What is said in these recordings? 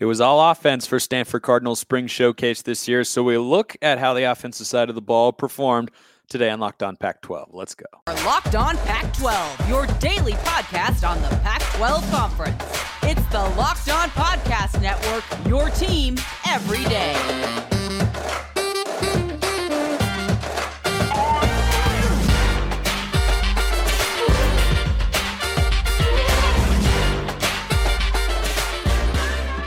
It was all offense for Stanford Cardinal's spring showcase this year. So we look at how the offensive side of the ball performed today on Locked On Pac 12. Let's go. Locked On Pac 12, your daily podcast on the Pac 12 Conference. It's the Locked On Podcast Network, your team every day.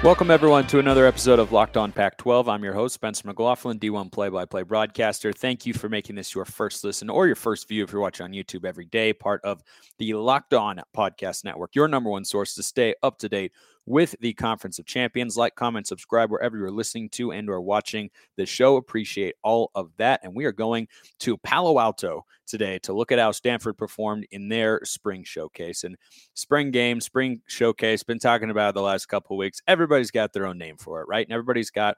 Welcome, everyone, to another episode of Locked On Pac 12. I'm your host, Spencer McLaughlin, D1 play by play broadcaster. Thank you for making this your first listen or your first view if you're watching on YouTube every day, part of the Locked On Podcast Network, your number one source to stay up to date with the Conference of Champions. Like, comment, subscribe wherever you're listening to and or watching the show. Appreciate all of that. And we are going to Palo Alto today to look at how Stanford performed in their spring showcase. And spring game, spring showcase, been talking about the last couple weeks. Everybody's got their own name for it, right? And everybody's got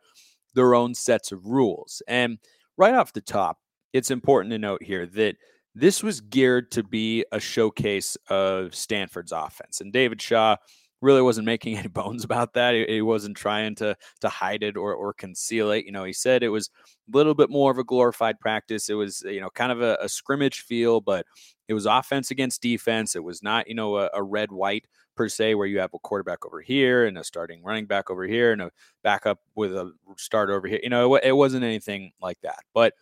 their own sets of rules. And right off the top, it's important to note here that this was geared to be a showcase of Stanford's offense. And David Shaw really wasn't making any bones about that. He, he, wasn't trying to to hide it or or conceal it. You know, he said it was a little bit more of a glorified practice. It was you know kind of a, a scrimmage feel, but it was offense against defense. It was not you know a, a red white per se, where you have a quarterback over here and a starting running back over here and a backup with a start over here. You know, it, it wasn't anything like that. But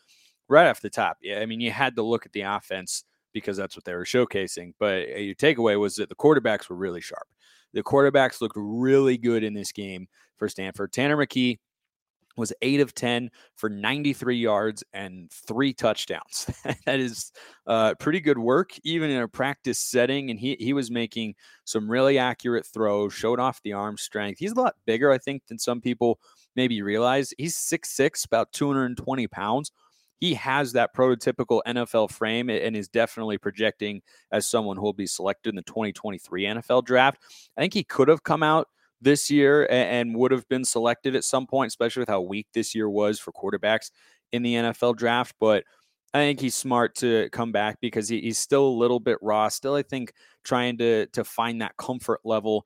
right off the top, yeah, I mean, you had to look at the offense because that's what they were showcasing. But uh, your takeaway was that the quarterbacks were really sharp. The quarterbacks looked really good in this game for Stanford. Tanner McKee was 8 of 10 for 93 yards and three touchdowns. that is uh, pretty good work, even in a practice setting. And he, he was making some really accurate throws, showed off the arm strength. He's a lot bigger, I think, than some people maybe realize. He's 6'6, about 220 pounds he has that prototypical NFL frame and is definitely projecting as someone who will be selected in the 2023 NFL draft. I think he could have come out this year and would have been selected at some point, especially with how weak this year was for quarterbacks in the NFL draft. But I think he's smart to come back because he's still a little bit raw. Still, I think trying to to find that comfort level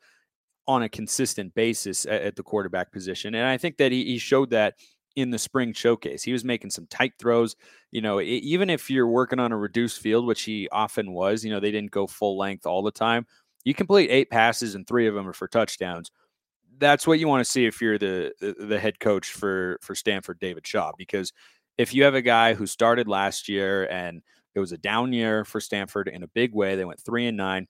on a consistent basis at, the quarterback position. And I think that he, he showed that in the spring showcase. He was making some tight throws. You know, it, even if you're working on a reduced field, which he often was, you know, they didn't go full length all the time. You complete eight passes and three of them are for touchdowns. That's what you want to see if you're the, the head coach for for Stanford, David Shaw, because if you have a guy who started last year and it was a down year for Stanford in a big way, they went three and nine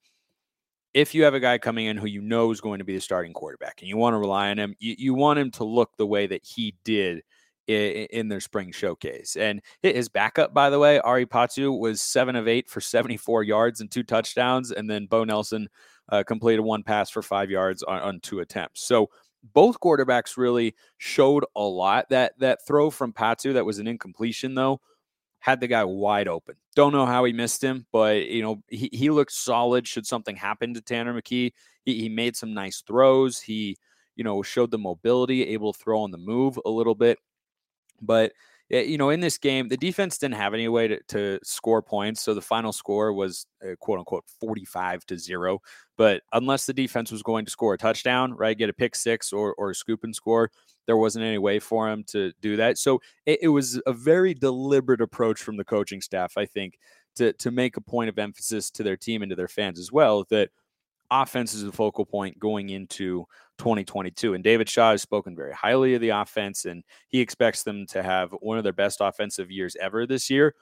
if you have a guy coming in who you know is going to be the starting quarterback and you want to rely on him, you, you want him to look the way that he did in, in, their spring showcase. And his backup, by the way, Ari Patu was seven of eight for 74 yards and two touchdowns. And then Bo Nelson uh, completed one pass for five yards on, on two attempts. So both quarterbacks really showed a lot. That that throw from Patu that was an incompletion though had the guy wide open. Don't know how he missed him, but you know he, he looked solid. Should something happen to Tanner McKee, he, he made some nice throws. He you know showed the mobility, able to throw on the move a little bit. But you know, in this game, the defense didn't have any way to, to score points. So the final score was uh, quote unquote 45 to zero. But unless the defense was going to score a touchdown, right, get a pick six or, or a scoop and score, there wasn't any way for him to do that. So it, it was a very deliberate approach from the coaching staff, I think, to, to make a point of emphasis to their team and to their fans as well that offense is a focal point going into 2022. And David Shaw has spoken very highly of the offense, and he expects them to have one of their best offensive years ever this year.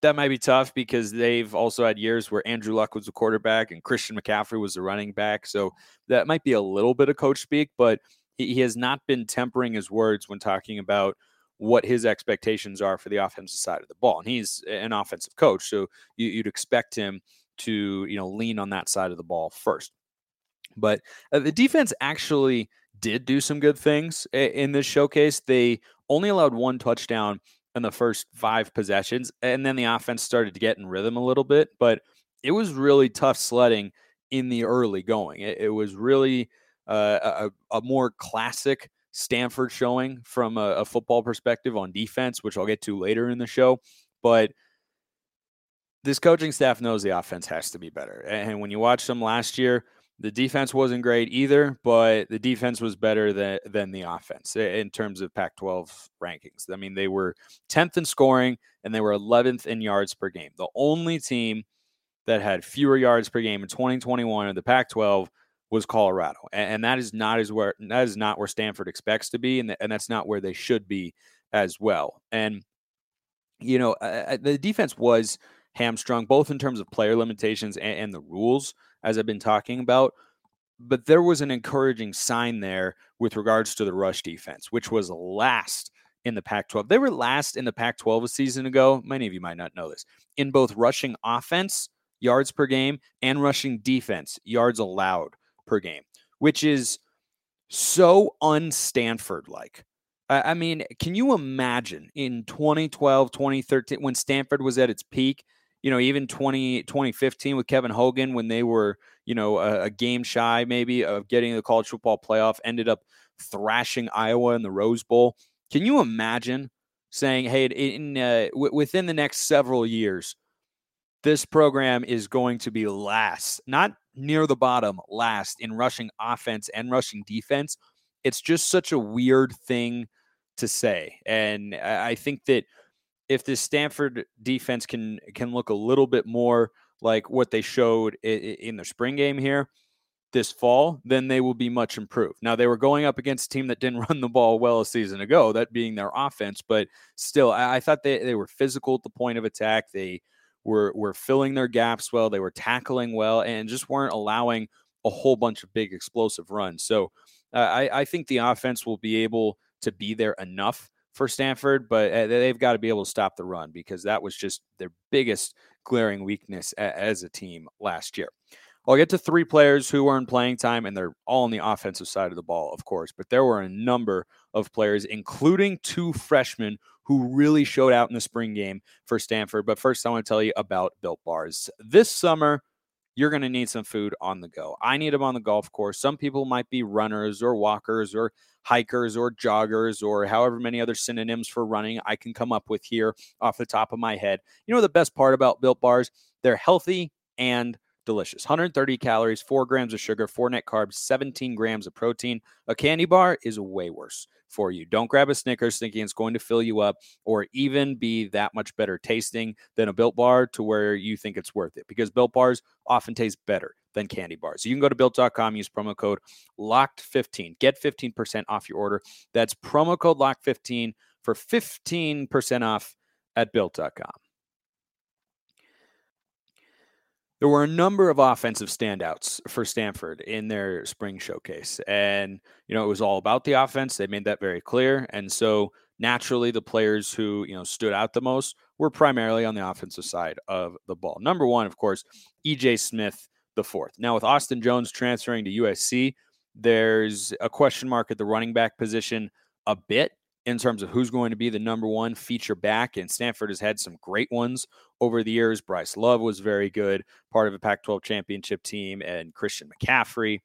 That might be tough because they've also had years where Andrew Luck was a quarterback and Christian McCaffrey was a running back. So that might be a little bit of coach speak, but he, he has not been tempering his words when talking about what his expectations are for the offensive side of the ball. And he's an offensive coach, so you, would expect him to you know lean on that side of the ball first. But uh, the defense actually did do some good things in this showcase. They only allowed one touchdown in the first five possessions, and then the offense started to get in rhythm a little bit. But it was really tough sledding in the early going. It, it was really uh, a, a, more classic Stanford showing from a, a football perspective on defense, which I'll get to later in the show. But this coaching staff knows the offense has to be better. And when you watch them last year, The defense wasn't great either, but the defense was better than, than the offense in terms of Pac 12 rankings. I mean, they were 10th in scoring and they were 11th in yards per game. The only team that had fewer yards per game in 2021 in the Pac 12 was Colorado. And, and, that is not as where that is not where Stanford expects to be, and, and that's not where they should be as well. And you know, uh, the defense was hamstrung both in terms of player limitations and, and the rules as I've been talking about. But there was an encouraging sign there with regards to the rush defense, which was last in the Pac 12. They were last in the Pac 12 a season ago. Many of you might not know this. In both rushing offense, yards per game, and rushing defense, yards allowed per game, which is so un Stanford like. I mean, can you imagine in 2012, 2013, when Stanford was at its peak, you know, even 20, 2015 with Kevin Hogan when they were, you know, a, a game shy maybe of getting the college football playoff, ended up thrashing Iowa in the Rose Bowl. Can you imagine saying, hey, in uh, w- within the next several years, this program is going to be last, not near the bottom, last in rushing offense and rushing defense. It's just such a weird thing to say. And I think that if this Stanford defense can can look a little bit more like what they showed in the spring game here this fall, then they will be much improved. Now they were going up against a team that didn't run the ball well a season ago, that being their offense, but still, I, thought they, they were physical at the point of attack. They were were filling their gaps well, they were tackling well, and just weren't allowing a whole bunch of big explosive runs. So uh, I, I think the offense will be able to be there enough for Stanford, but uh, they've got to be able to stop the run because that was just their biggest glaring weakness as a team last year. I'll get to three players who earned playing time, and they're all on the offensive side of the ball, of course. But there were a number of players, including two freshmen, who really showed out in the spring game for Stanford. But first, I want to tell you about Built Bars. This summer, you're going to need some food on the go. I need them on the golf course. Some people might be runners or walkers or hikers or joggers or however many other synonyms for running I can come up with here off the top of my head. You know, the best part about built bars? They're healthy and delicious. 130 calories, 4 grams of sugar, 4 net carbs, 17 grams of protein. A candy bar is way worse for you. Don't grab a Snickers thinking it's going to fill you up or even be that much better tasting than a Built Bar to where you think it's worth it because Built Bars often taste better than candy bars. You can go to built.com, use promo code LOCKED15. Get 15% off your order. That's promo code LOCKED15 for 15% off at built.com. There were a number of offensive standouts for Stanford in their spring showcase. And, you know, it was all about the offense. They made that very clear. And so naturally, the players who, you know, stood out the most were primarily on the offensive side of the ball. Number one, of course, EJ Smith the fourth. Now, with Austin Jones transferring to USC, there's a question mark at the running back position a bit in terms of who's going to be the number one feature back. And Stanford has had some great ones over the years. Bryce Love was very good, part of a Pac 12 championship team, and Christian McCaffrey.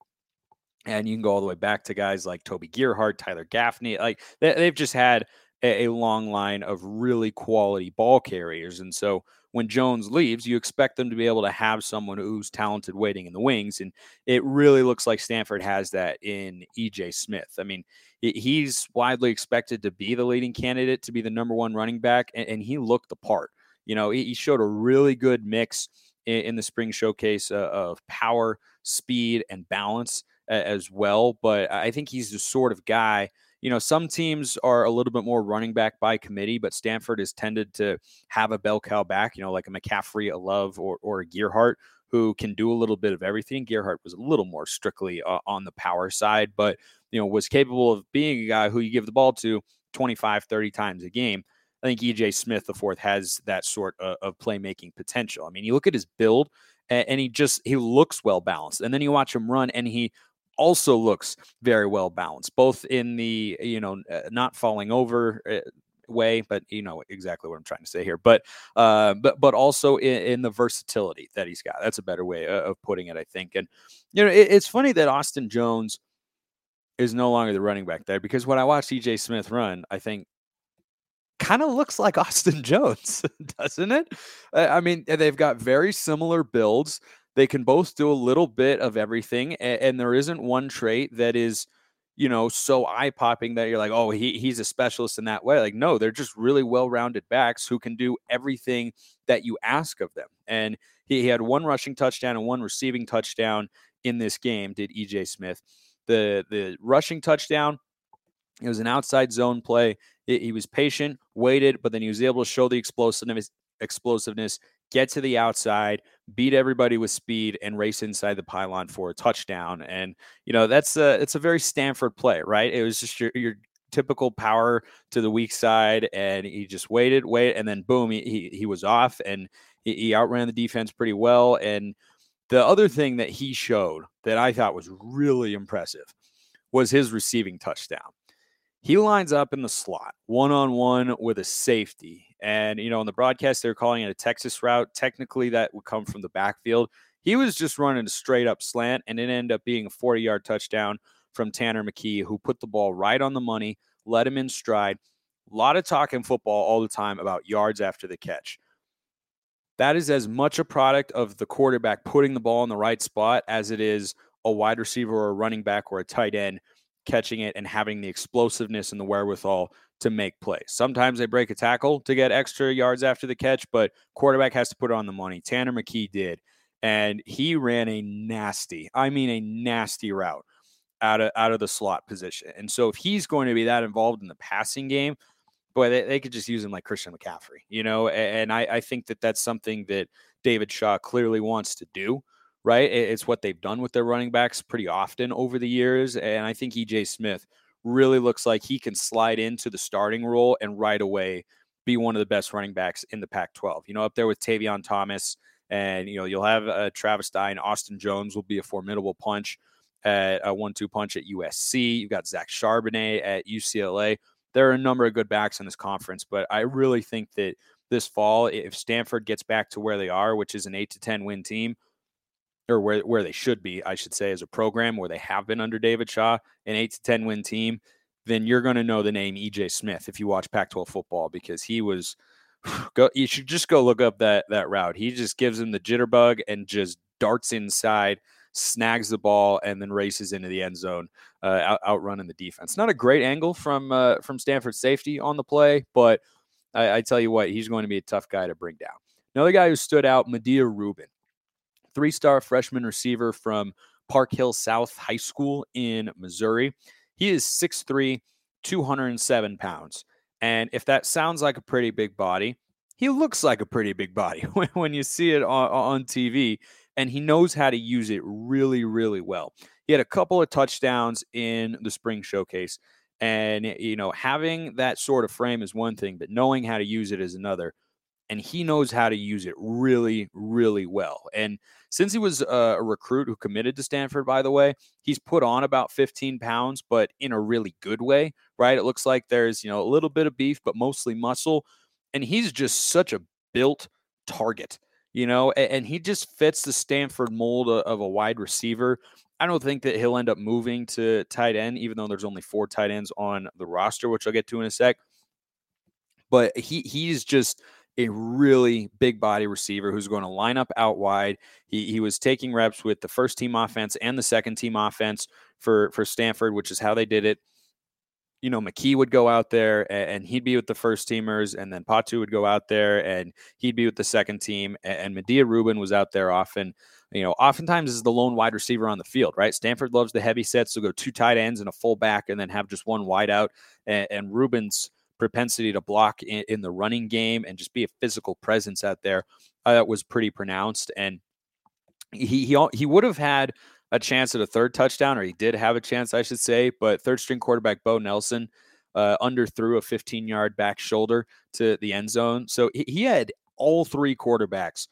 And you can go all the way back to guys like Toby Gerhart, Tyler Gaffney. Like they've just had a long line of really quality ball carriers. And so when Jones leaves, you expect them to be able to have someone who's talented waiting in the wings. And it really looks like Stanford has that in EJ Smith. I mean, he's widely expected to be the leading candidate to be the number one running back, and, he looked the part. You know, he showed a really good mix in, the spring showcase uh, of power, speed, and balance as well. But I think he's the sort of guy you know, some teams are a little bit more running back by committee, but Stanford has tended to have a bell cow back, you know, like a McCaffrey, a Love, or, or a Gerhart, who can do a little bit of everything. Gerhart was a little more strictly uh, on the power side, but, you know, was capable of being a guy who you give the ball to 25, 30 times a game. I think EJ Smith, the fourth, has that sort of, of playmaking potential. I mean, you look at his build and, and he just, he looks well balanced. And then you watch him run and he also looks very well balanced, both in the you know uh, not falling over uh, way, but you know exactly what I'm trying to say here. But uh, but but also in, in, the versatility that he's got. That's a better way of putting it, I think. And you know, it, it's funny that Austin Jones is no longer the running back there because when I watch EJ Smith run, I think kind of looks like Austin Jones, doesn't it? Uh, I mean, they've got very similar builds. they can both do a little bit of everything, and, and there isn't one trait that is you know, so eye popping that you're like, oh, he, he's a specialist in that way. Like, no, they're just really well rounded backs who can do everything that you ask of them. And he, he, had one rushing touchdown and one receiving touchdown in this game, did EJ Smith. The the rushing touchdown, it was an outside zone play. He was patient, waited, but then he was able to show the explosiveness explosiveness, get to the outside, beat everybody with speed, and race inside the pylon for a touchdown. And you know that's a it's a very Stanford play, right? It was just your your typical power to the weak side, and he just waited, wait, and then boom, he he, he was off, and he, he outran the defense pretty well. And the other thing that he showed that I thought was really impressive was his receiving touchdown. He lines up in the slot one on one with a safety. And, you know, on the broadcast, they're calling it a Texas route. Technically, that would come from the backfield. He was just running a straight up slant, and it ended up being a 40 yard touchdown from Tanner McKee, who put the ball right on the money, let him in stride. A lot of talk in football all the time about yards after the catch. That is as much a product of the quarterback putting the ball in the right spot as it is a wide receiver or a running back or a tight end catching it and having the explosiveness and the wherewithal to make plays. Sometimes they break a tackle to get extra yards after the catch, but quarterback has to put on the money. Tanner McKee did, and he ran a nasty, I mean a nasty route out of out of the slot position. And so if he's going to be that involved in the passing game, boy, they, they could just use him like Christian McCaffrey, you know. And I, I think that that's something that David Shaw clearly wants to do right? It's what they've done with their running backs pretty often over the years. And I think EJ Smith really looks like he can slide into the starting role and right away be one of the best running backs in the Pac 12. You know, up there with Tavion Thomas. And, you know, you'll have uh, Travis Dye and Austin Jones will be a formidable punch at a one two punch at USC. You've got Zach Charbonnet at UCLA. There are a number of good backs in this conference, but I really think that this fall, if Stanford gets back to where they are, which is an eight to 10 win team, or where, where they should be, I should say, as a program where they have been under David Shaw, an eight to 10 win team, then you're going to know the name EJ Smith if you watch Pac 12 football because he was. Go, you should just go look up that that route. He just gives him the jitterbug and just darts inside, snags the ball, and then races into the end zone, uh, out, outrunning the defense. Not a great angle from uh, from Stanford safety on the play, but I, I tell you what, he's going to be a tough guy to bring down. Another guy who stood out, Mudia Reuben three star freshman receiver from Park Hill South High School in Missouri. He is 6'3, 207 pounds. And if that sounds like a pretty big body, he looks like a pretty big body when you see it on, on TV. And he knows how to use it really, really well. He had a couple of touchdowns in the spring showcase. And, you know, having that sort of frame is one thing, but knowing how to use it is another and he knows how to use it really, really well. And since he was uh, a recruit who committed to Stanford, by the way, he's put on about 15 pounds, but in a really good way, right? It looks like there's, you know, a little bit of beef, but mostly muscle. And he's just such a built target, you know, and, he just fits the Stanford mold of a wide receiver. I don't think that he'll end up moving to tight end, even though there's only four tight ends on the roster, which I'll get to in a sec. But he he's just a really big body receiver who's going to line up out wide. He, he was taking reps with the first team offense and the second team offense for, for Stanford, which is how they did it. You know, McKee would go out there and, and he'd be with the first teamers, and then Patu would go out there and he'd be with the second team. And, and Mudia Reuben was out there often you know, oftentimes is the lone wide receiver on the field, right? Stanford loves the heavy sets, so go two tight ends and a fullback, and then have just one wide out. And, and Reuben's propensity to block in, in the running game and just be a physical presence out there uh, was pretty pronounced. And he he he would have had a chance at a third touchdown, or he did have a chance, I should say. But third string quarterback Bo Nelson uh, underthrew a 15 yard back shoulder to the end zone. So he, he had all three quarterbacks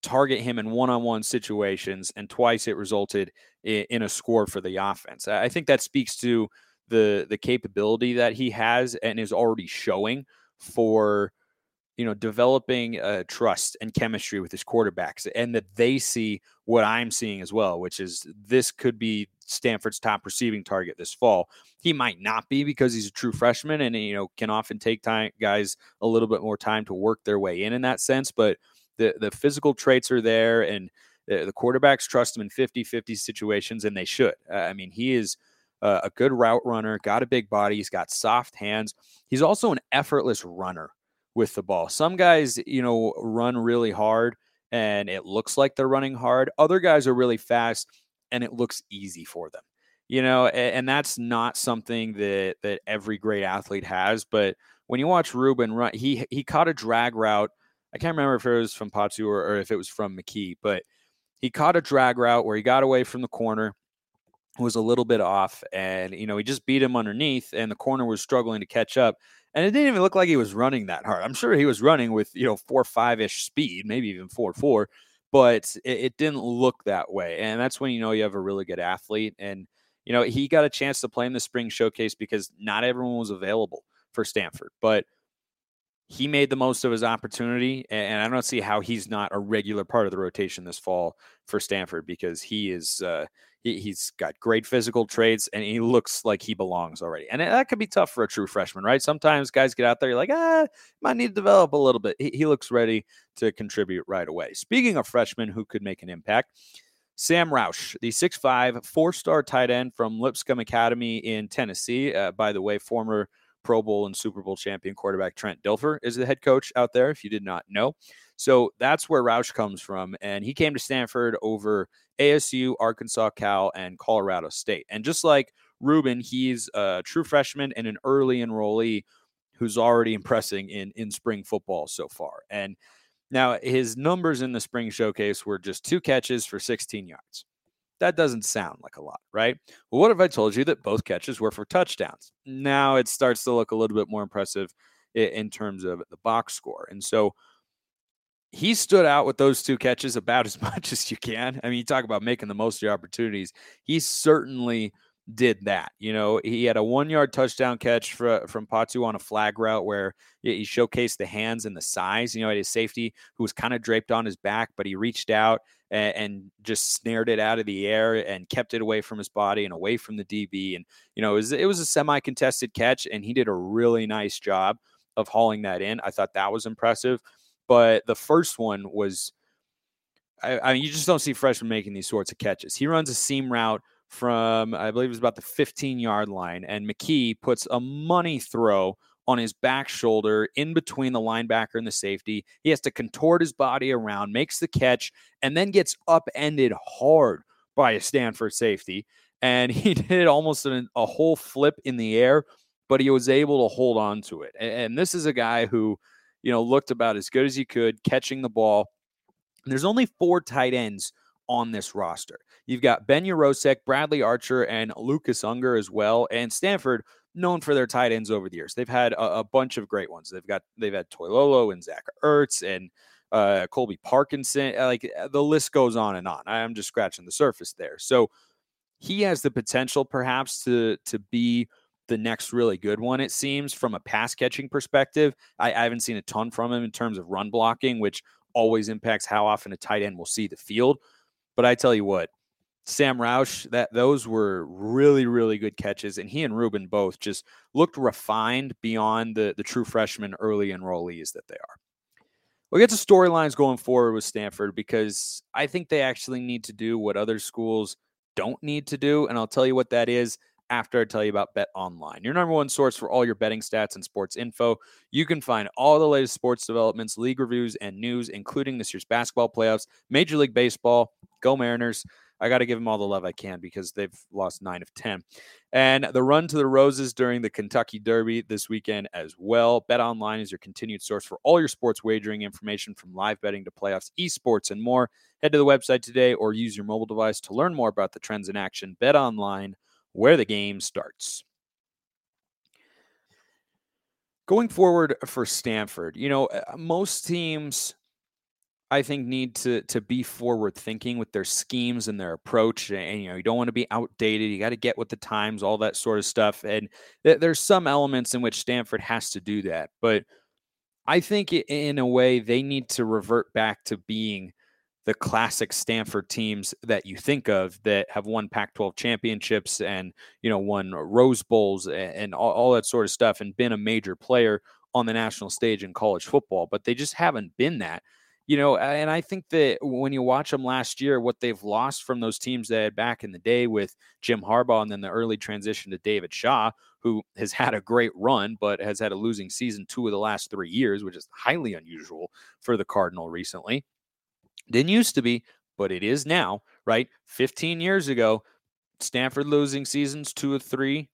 target him in one on one situations, and twice it resulted in, a score for the offense. I think that speaks to the the capability that he has and is already showing for you know developing uh, trust and chemistry with his quarterbacks and that they see what i'm seeing as well which is this could be stanford's top receiving target this fall he might not be because he's a true freshman and you know can often take time guys a little bit more time to work their way in in that sense but the the physical traits are there and the, the quarterbacks trust him in 50 50 situations, and they should. Uh, I mean, he is uh, a good route runner, got a big body, he's got soft hands. He's also an effortless runner with the ball. Some guys, you know, run really hard and it looks like they're running hard. Other guys are really fast and it looks easy for them. You know, and, and that's not something that that every great athlete has, but when you watch Reuben run, he he caught a drag route. I can't remember if it was from Patu or, or if it was from McKee, but he caught a drag route where he got away from the corner, was a little bit off, and you know he just beat him underneath, and the corner was struggling to catch up. And it didn't even look like he was running that hard. I'm sure he was running with you know four five ish speed, maybe even four four, but it, it didn't look that way. And that's when you know you have a really good athlete. And you know he got a chance to play in the spring showcase because not everyone was available for Stanford, but he made the most of his opportunity, and I don't see how he's not a regular part of the rotation this fall for Stanford because he is uh, he, he's got great physical traits and he looks like he belongs already. And that could be tough for a true freshman, right? Sometimes guys get out there, you're like, ah, might need to develop a little bit. He, he looks ready to contribute right away. Speaking of freshmen who could make an impact, Sam Roush, the 6'5, four star tight end from Lipscomb Academy in Tennessee. Uh, by the way, former Pro Bowl and Super Bowl champion quarterback Trent Dilfer is the head coach out there, if you did not know. So that's where Roush comes from. And he came to Stanford over ASU, Arkansas, Cal, and Colorado State. And just like Reuben, he's a true freshman and an early enrollee who's already impressing in, in spring football so far. And now his numbers in the spring showcase were just two catches for 16 yards. That doesn't sound like a lot, right? Well, what if I told you that both catches were for touchdowns? Now it starts to look a little bit more impressive in terms of the box score. And so he stood out with those two catches about as much as you can. I mean, you talk about making the most of your opportunities. He certainly did that. You know, he had a one yard touchdown catch for, from Patu on a flag route where he showcased the hands and the size. You know, at his safety who was kind of draped on his back, but he reached out and, and, just snared it out of the air and kept it away from his body and away from the DB. And, you know, it was, it was a semi contested catch, and he did a really nice job of hauling that in. I thought that was impressive. But the first one was. I, I mean, you just don't see freshmen making these sorts of catches. He runs a seam route from I believe it was about the 15 yard line, and McKee puts a money throw on his back shoulder in between the linebacker and the safety. He has to contort his body around, makes the catch, and then gets upended hard by a Stanford safety. And he did almost a, a whole flip in the air, but he was able to hold on to it. And, and this is a guy who, you know, looked about as good as he could catching the ball. And there's only four tight ends on this roster. You've got Ben Yurosek, Bradley Archer, and Lucas Unger as well. And Stanford, known for their tight ends over the years. They've had a, a bunch of great ones. They've got they've had Toilolo and Zach Ertz and uh, Colby Parkinson. Uh, like uh, the list goes on and on. I'm just scratching the surface there. So he has the potential, perhaps, to to be the next really good one. It seems from a pass catching perspective. I, I haven't seen a ton from him in terms of run blocking, which always impacts how often a tight end will see the field. But I tell you what, Sam Roush, that those were really, really good catches, and he and Reuben both just looked refined beyond the the true freshman early enrollees that they are. We'll get to storylines going forward with Stanford because I think they actually need to do what other schools don't need to do, and I'll tell you what that is after I tell you about Bet Online, your number one source for all your betting stats and sports info. You can find all the latest sports developments, league reviews, and news, including this year's basketball playoffs, Major League Baseball. Go Mariners. I got to give them all the love I can because they've lost nine of 10. And the run to the Roses during the Kentucky Derby this weekend as well. Bet Online is your continued source for all your sports wagering information from live betting to playoffs, esports, and more. Head to the website today or use your mobile device to learn more about the trends in action. Bet Online, where the game starts. Going forward for Stanford, you know, uh, most teams I think need to to be forward thinking with their schemes and their approach. And you know, you don't want to be outdated. You got to get with the times, all that sort of stuff. And th- there's some elements in which Stanford has to do that. But I think in a way they need to revert back to being the classic Stanford teams that you think of that have won Pac-12 championships and you know won Rose Bowls and, and all, all that sort of stuff and been a major player on the national stage in college football. But they just haven't been that you know, and I think that when you watch them last year, what they've lost from those teams they had back in the day with Jim Harbaugh and then the early transition to David Shaw, who has had a great run, but has had a losing season two of the last three years, which is highly unusual for the Cardinal recently. Didn't used to be, but it is now, right? 15 years ago, Stanford losing seasons two of three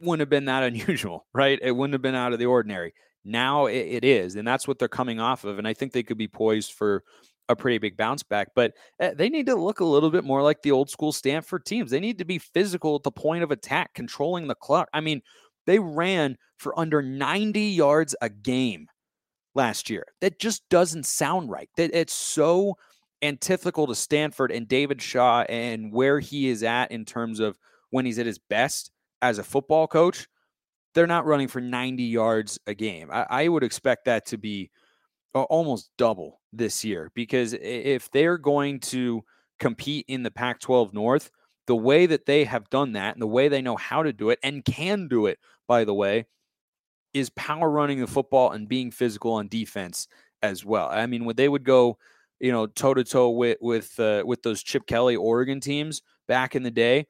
wouldn't have been that unusual, right? It wouldn't have been out of the ordinary. Now it, it is, and that's what they're coming off of. And I think they could be poised for a pretty big bounce back, but eh, they need to look a little bit more like the old school Stanford teams. They need to be physical at the point of attack, controlling the clock. I mean, they ran for under 90 yards a game last year. That just doesn't sound right. That it's so antithetical to Stanford and David Shaw and where he is at in terms of when he's at his best as a football coach they're not running for 90 yards a game. I, I would expect that to be almost double this year because if they're going to compete in the Pac 12 North, the way that they have done that and the way they know how to do it and can do it, by the way, is power running the football and being physical on defense as well. I mean, when they would go, you know, toe to toe with with uh, with those Chip Kelly Oregon teams back in the day,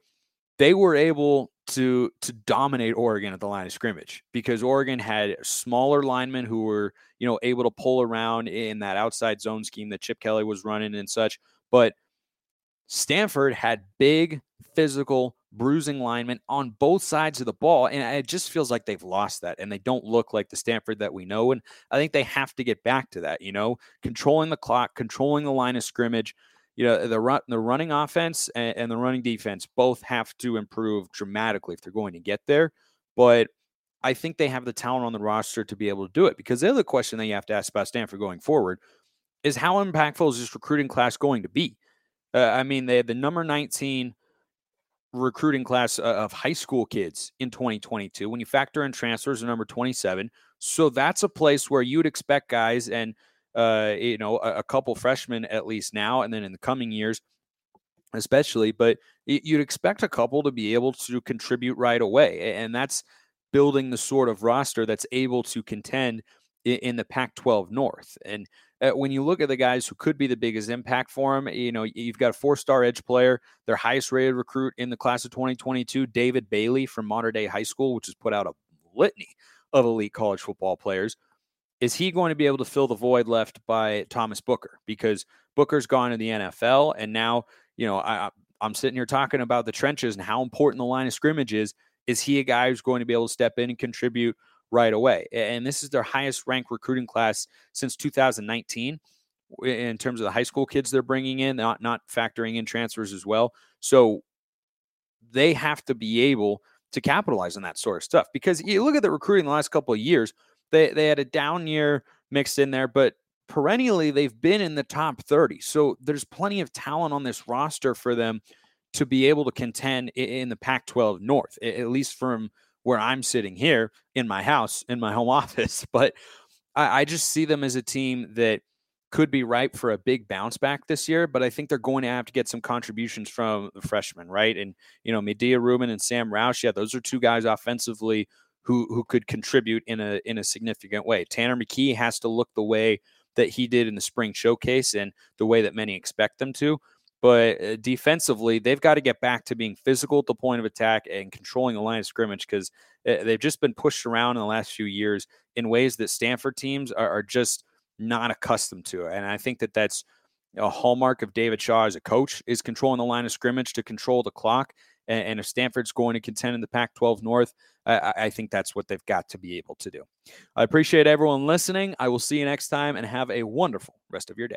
they were able to to dominate Oregon at the line of scrimmage because Oregon had smaller linemen who were you know able to pull around in that outside zone scheme that Chip Kelly was running and such. But Stanford had big physical bruising linemen on both sides of the ball and it just feels like they've lost that and they don't look like the Stanford that we know and I think they have to get back to that, you know, controlling the clock, controlling the line of scrimmage you know the run the running offense and, and, the running defense both have to improve dramatically if they're going to get there but i think they have the talent on the roster to be able to do it because the other question that you have to ask about stanford going forward is how impactful is this recruiting class going to be? Uh, i mean they had the number 19 recruiting class uh, of high school kids in 2022 when you factor in transfers are number 27 so that's a place where you'd expect guys and uh, you know, a, a, couple freshmen at least now, and then in the coming years, especially. But you'd expect a couple to be able to contribute right away, and that's building the sort of roster that's able to contend in, the Pac-12 North. And uh, when you look at the guys who could be the biggest impact for them, you know, you've got a four-star edge player, their highest-rated recruit in the class of 2022, David Bailey from Mater Dei High School, which has put out a litany of elite college football players is he going to be able to fill the void left by Thomas Booker? Because Booker's gone to the NFL, and now you know I, I'm sitting here talking about the trenches and how important the line of scrimmage is. Is he a guy who's going to be able to step in and contribute right away? And this is their highest ranked recruiting class since 2019 in terms of the high school kids they're bringing in, not not factoring in transfers as well. So they have to be able to capitalize on that sort of stuff because you look at the recruiting the last couple of years they they had a down year mixed in there, but perennially they've been in the top 30. So there's plenty of talent on this roster for them to be able to contend in the Pac 12 North, at least from where I'm sitting here in my house, in my home office. But I, I just see them as a team that could be ripe for a big bounce back this year, but I think they're going to have to get some contributions from the freshmen, right? And, you know, Mudia Reuben and Sam Roush, yeah, those are two guys offensively who who could contribute in a in a significant way. Tanner McKee has to look the way that he did in the spring showcase and the way that many expect them to. But uh, defensively, they've got to get back to being physical at the point of attack and controlling the line of scrimmage because uh, they've just been pushed around in the last few years in ways that Stanford teams are, are just not accustomed to. And I think that that's a hallmark of David Shaw as a coach is controlling the line of scrimmage to control the clock. And, and if Stanford's going to contend in the Pac 12 North, I, I think that's what they've got to be able to do. I appreciate everyone listening. I will see you next time and have a wonderful rest of your day.